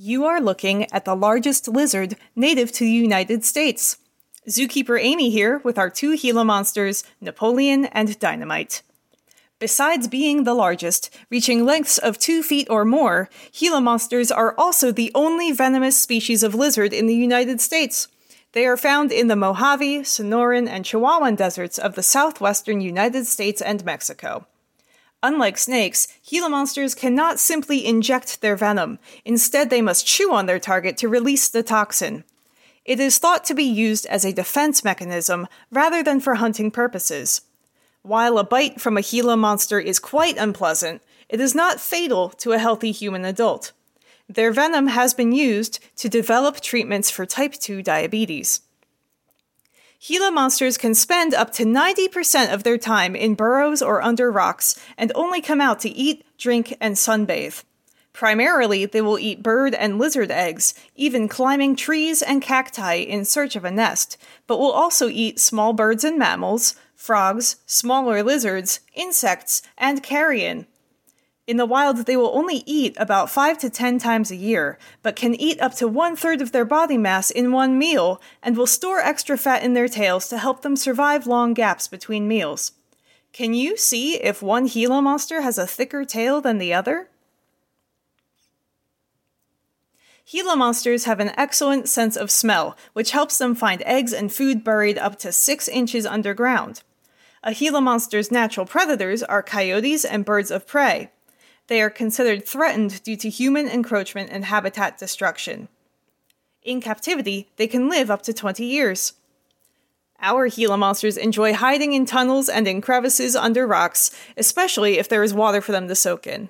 You are looking at the largest lizard native to the United States. Zookeeper Amy here with our two Gila monsters, Napoleon and Dynamite. Besides being the largest, reaching lengths of two feet or more, Gila monsters are also the only venomous species of lizard in the United States. They are found in the Mojave, Sonoran, and Chihuahuan deserts of the southwestern United States and Mexico. Unlike snakes, Gila monsters cannot simply inject their venom. Instead, they must chew on their target to release the toxin. It is thought to be used as a defense mechanism rather than for hunting purposes. While a bite from a Gila monster is quite unpleasant, it is not fatal to a healthy human adult. Their venom has been used to develop treatments for type 2 diabetes. Gila monsters can spend up to 90% of their time in burrows or under rocks and only come out to eat, drink, and sunbathe. Primarily, they will eat bird and lizard eggs, even climbing trees and cacti in search of a nest, but will also eat small birds and mammals, frogs, smaller lizards, insects, and carrion. In the wild, they will only eat about 5 to 10 times a year, but can eat up to one third of their body mass in one meal and will store extra fat in their tails to help them survive long gaps between meals. Can you see if one Gila monster has a thicker tail than the other? Gila monsters have an excellent sense of smell, which helps them find eggs and food buried up to 6 inches underground. A Gila monster's natural predators are coyotes and birds of prey. They are considered threatened due to human encroachment and habitat destruction. In captivity, they can live up to 20 years. Our Gila monsters enjoy hiding in tunnels and in crevices under rocks, especially if there is water for them to soak in.